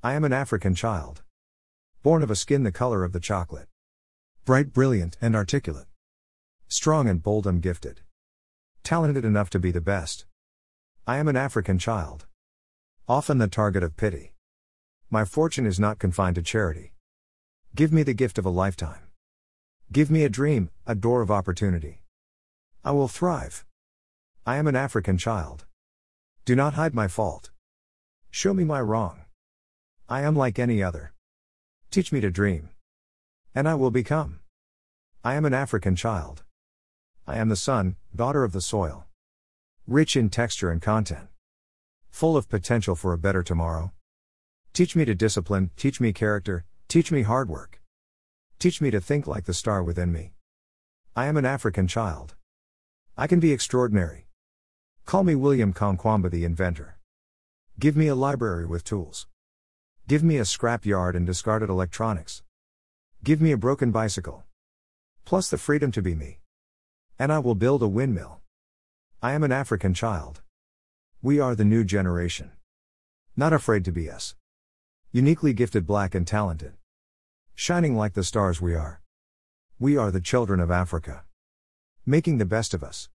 I am an African child. Born of a skin the color of the chocolate. Bright, brilliant, and articulate. Strong and bold, I'm gifted. Talented enough to be the best. I am an African child. Often the target of pity. My fortune is not confined to charity. Give me the gift of a lifetime. Give me a dream, a door of opportunity. I will thrive. I am an African child. Do not hide my fault. Show me my wrong. I am like any other. Teach me to dream. And I will become. I am an African child. I am the son, daughter of the soil. Rich in texture and content. Full of potential for a better tomorrow. Teach me to discipline, teach me character, teach me hard work. Teach me to think like the star within me. I am an African child. I can be extraordinary. Call me William Kamkwamba the inventor. Give me a library with tools. Give me a scrap yard and discarded electronics. Give me a broken bicycle. Plus the freedom to be me. And I will build a windmill. I am an African child. We are the new generation. Not afraid to be us. Uniquely gifted, black, and talented. Shining like the stars we are. We are the children of Africa. Making the best of us.